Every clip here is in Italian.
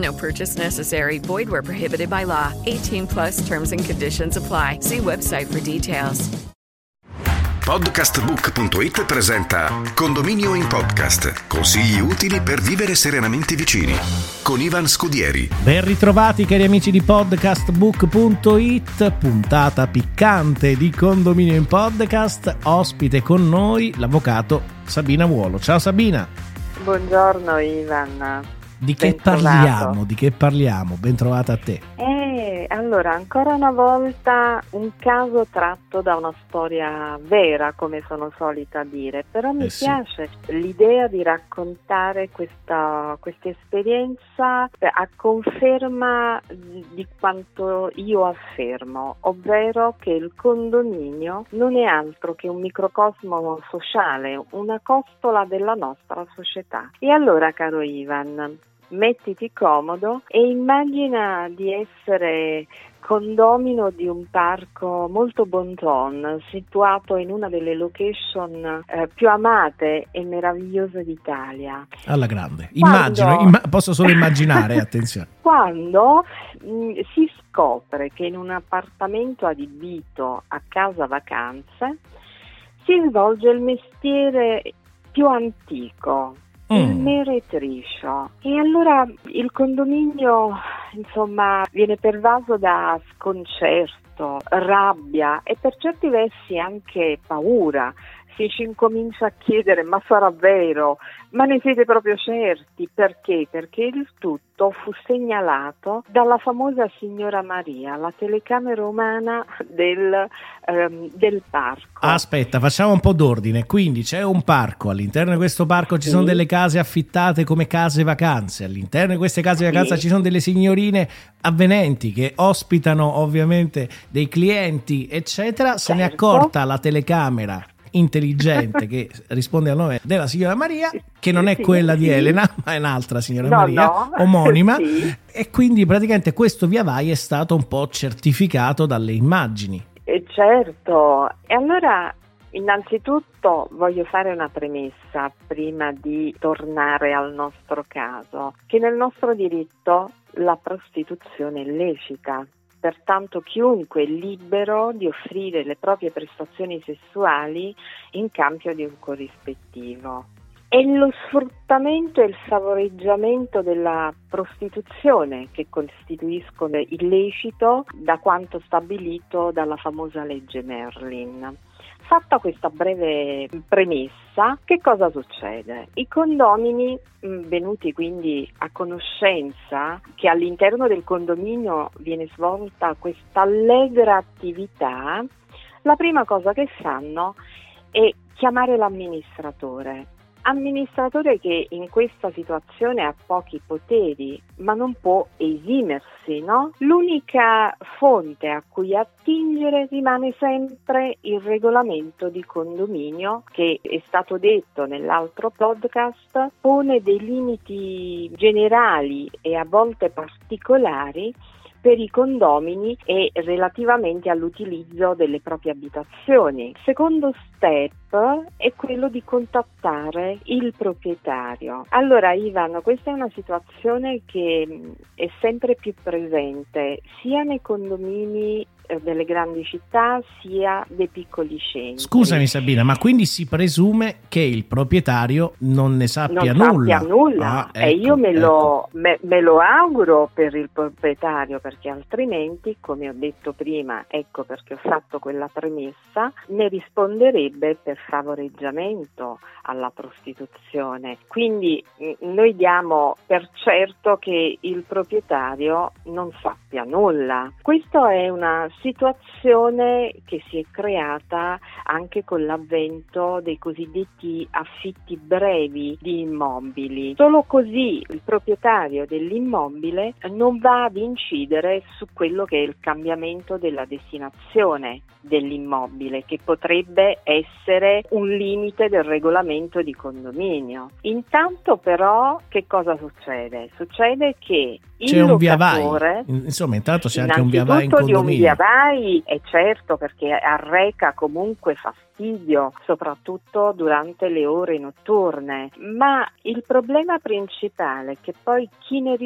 No purchase necessary. Void where prohibited by law. 18 plus terms and conditions apply. See website for details. Podcastbook.it presenta Condominio in podcast. Consigli utili per vivere serenamente vicini. Con Ivan Scudieri. Ben ritrovati cari amici di podcastbook.it, puntata piccante di Condominio in podcast, ospite con noi l'avvocato Sabina Vuolo. Ciao Sabina. Buongiorno Ivan. Di che parliamo? Di che parliamo? Ben trovata a te. Eh, allora, ancora una volta un caso tratto da una storia vera, come sono solita dire, però mi Eh sì. piace l'idea di raccontare questa, questa esperienza a conferma di quanto io affermo, ovvero che il condominio non è altro che un microcosmo sociale, una costola della nostra società. E allora, caro Ivan, mettiti comodo e immagina di essere condomino di un parco molto bon ton, situato in una delle location eh, più amate e meravigliose d'Italia. Alla grande. Quando- Immagino, imma- posso solo immaginare, attenzione. Quando mh, si scopre che in un appartamento adibito a casa vacanze si svolge il mestiere più antico, Mm. meretriscio. E allora il condominio, insomma, viene pervaso da sconcerto, rabbia e per certi versi anche paura. Si ci incomincia a chiedere ma sarà vero? Ma ne siete proprio certi? Perché? Perché il tutto fu segnalato dalla famosa signora Maria, la telecamera umana del, ehm, del parco. Aspetta, facciamo un po' d'ordine. Quindi c'è un parco, all'interno di questo parco ci Sì. sono delle case affittate come case vacanze, all'interno di queste case vacanze Sì. ci sono delle signorine avvenenti che ospitano ovviamente dei clienti, eccetera. Se ne è Certo. accorta la telecamera intelligente che risponde al nome della signora Maria, che non è Sì, quella di sì. Elena, ma è un'altra signora No, Maria, no. omonima. Sì. E quindi praticamente questo via vai è stato un po' certificato dalle immagini. E certo, e allora innanzitutto voglio fare una premessa prima di tornare al nostro caso, che nel nostro diritto la prostituzione è lecita. Pertanto chiunque è libero di offrire le proprie prestazioni sessuali in cambio di un corrispettivo. È lo sfruttamento e il favoreggiamento della prostituzione che costituiscono illecito da quanto stabilito dalla famosa legge Merlin. Fatta questa breve premessa, che cosa succede? I condomini, mh, venuti quindi a conoscenza che all'interno del condominio viene svolta questa allegra attività, la prima cosa che fanno è chiamare l'amministratore. Amministratore che in questa situazione ha pochi poteri, ma non può esimersi, no? L'unica fonte a cui attingere rimane sempre il regolamento di condominio che è stato detto nell'altro podcast, pone dei limiti generali e a volte particolari per i condomini e relativamente all'utilizzo delle proprie abitazioni. Secondo step è quello di contattare il proprietario. Allora Ivan, questa è una situazione che è sempre più presente sia nei condomini eh, delle grandi città sia dei piccoli centri. Scusami Sabina, ma quindi si presume che il proprietario non ne sappia non nulla? sappia nulla. Ah, e ecco, io me, ecco. lo, me- me lo auguro per il proprietario perché altrimenti, come ho detto prima, ecco perché ho fatto quella premessa, ne risponderebbe per favoreggiamento alla prostituzione. Quindi mh, noi diamo per certo che il proprietario non sappia nulla. Questa è una situazione che si è creata anche con l'avvento dei cosiddetti affitti brevi di immobili. Solo così il proprietario dell'immobile non va ad incidere su quello che è il cambiamento della destinazione dell'immobile, che potrebbe essere un limite del regolamento di condominio. Intanto però che cosa succede? Succede che il C'è un via vai. Insomma, intanto c'è anche un via vai in Innanzitutto di un condominio. via vai è certo perché arreca comunque fastidio, soprattutto durante le ore notturne, ma il problema principale è che poi chi ne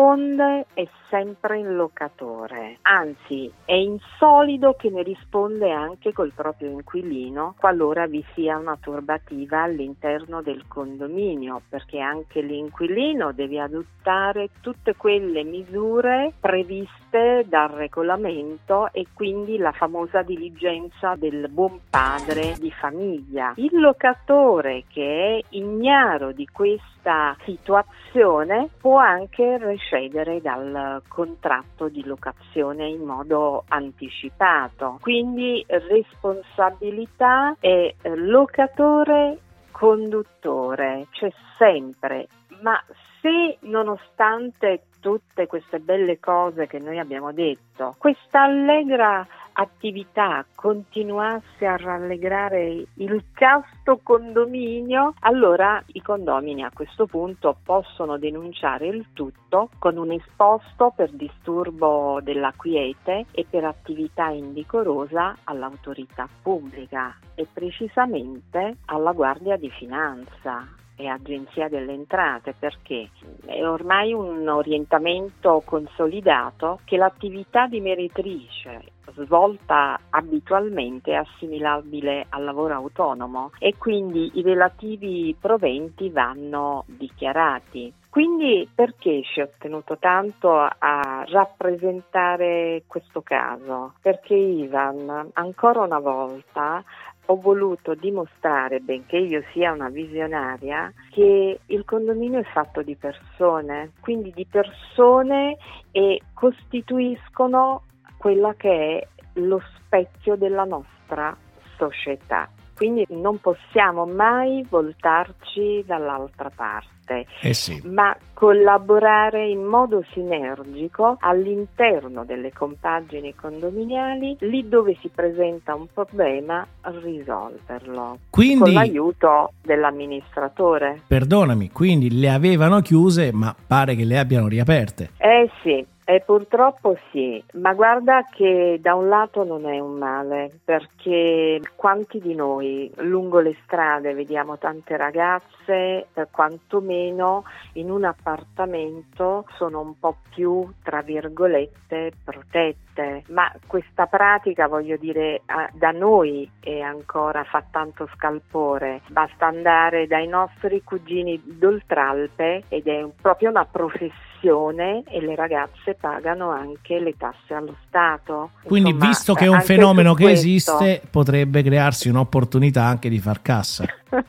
risponde è sempre il locatore, anzi è insolido che ne risponde anche col proprio inquilino qualora vi sia una turbativa all'interno del condominio, perché anche l'inquilino deve adottare tutte quelle misure previste dal regolamento e quindi la famosa diligenza del buon padre di famiglia. Il locatore che è ignaro di questa situazione può anche recedere dal contratto di locazione in modo anticipato. Quindi responsabilità è locatore conduttore, c'è sempre, ma se nonostante tutte queste belle cose che noi abbiamo detto, questa allegra attività continuasse a rallegrare il casto condominio, allora i condomini a questo punto possono denunciare il tutto con un esposto per disturbo della quiete e per attività indicorosa all'autorità pubblica e precisamente alla Guardia di Finanza e Agenzia delle Entrate perché è ormai un orientamento consolidato che l'attività di meretrice svolta abitualmente è assimilabile al lavoro autonomo e quindi i relativi proventi vanno dichiarati. Quindi perché ci ho tenuto tanto a rappresentare questo caso? Perché Ivan ancora una volta ho voluto dimostrare, benché io sia una visionaria, che il condominio è fatto di persone, quindi di persone e costituiscono quella che è lo specchio della nostra società. Quindi non possiamo mai voltarci dall'altra parte Eh sì. ma collaborare in modo sinergico all'interno delle compagini condominiali, lì dove si presenta un problema, risolverlo con Quindi, l'aiuto dell'amministratore. perdonami, quindi le avevano chiuse, ma pare che le abbiano riaperte. Eh sì. E purtroppo sì, ma guarda che da un lato non è un male, perché quanti di noi lungo le strade vediamo tante ragazze, eh, quantomeno in un appartamento sono un po' più, tra virgolette, protette, ma questa pratica, voglio dire, da noi è ancora fa tanto scalpore, basta andare dai nostri cugini d'Oltralpe ed è proprio una professione e le ragazze pagano anche le tasse allo Stato. Quindi, Insomma, visto che è un fenomeno che questo- esiste, potrebbe crearsi un'opportunità anche di far cassa.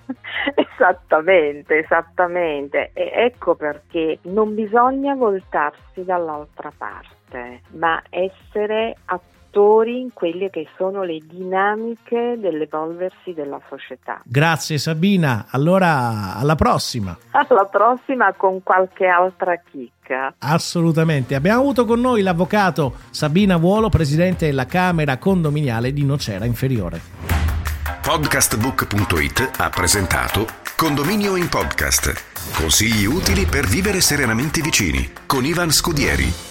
esattamente, esattamente. E ecco perché non bisogna voltarsi dall'altra parte, ma essere attori in quelle che sono le dinamiche dell'evolversi della società. Grazie Sabina, allora alla prossima. Alla prossima con qualche altra chicca. Assolutamente. Abbiamo avuto con noi l'avvocato Sabina Vuolo, presidente della Camera Condominiale di Nocera Inferiore. Podcastbook.it ha presentato Condominio in podcast. Consigli utili per vivere serenamente vicini con Ivan Scudieri.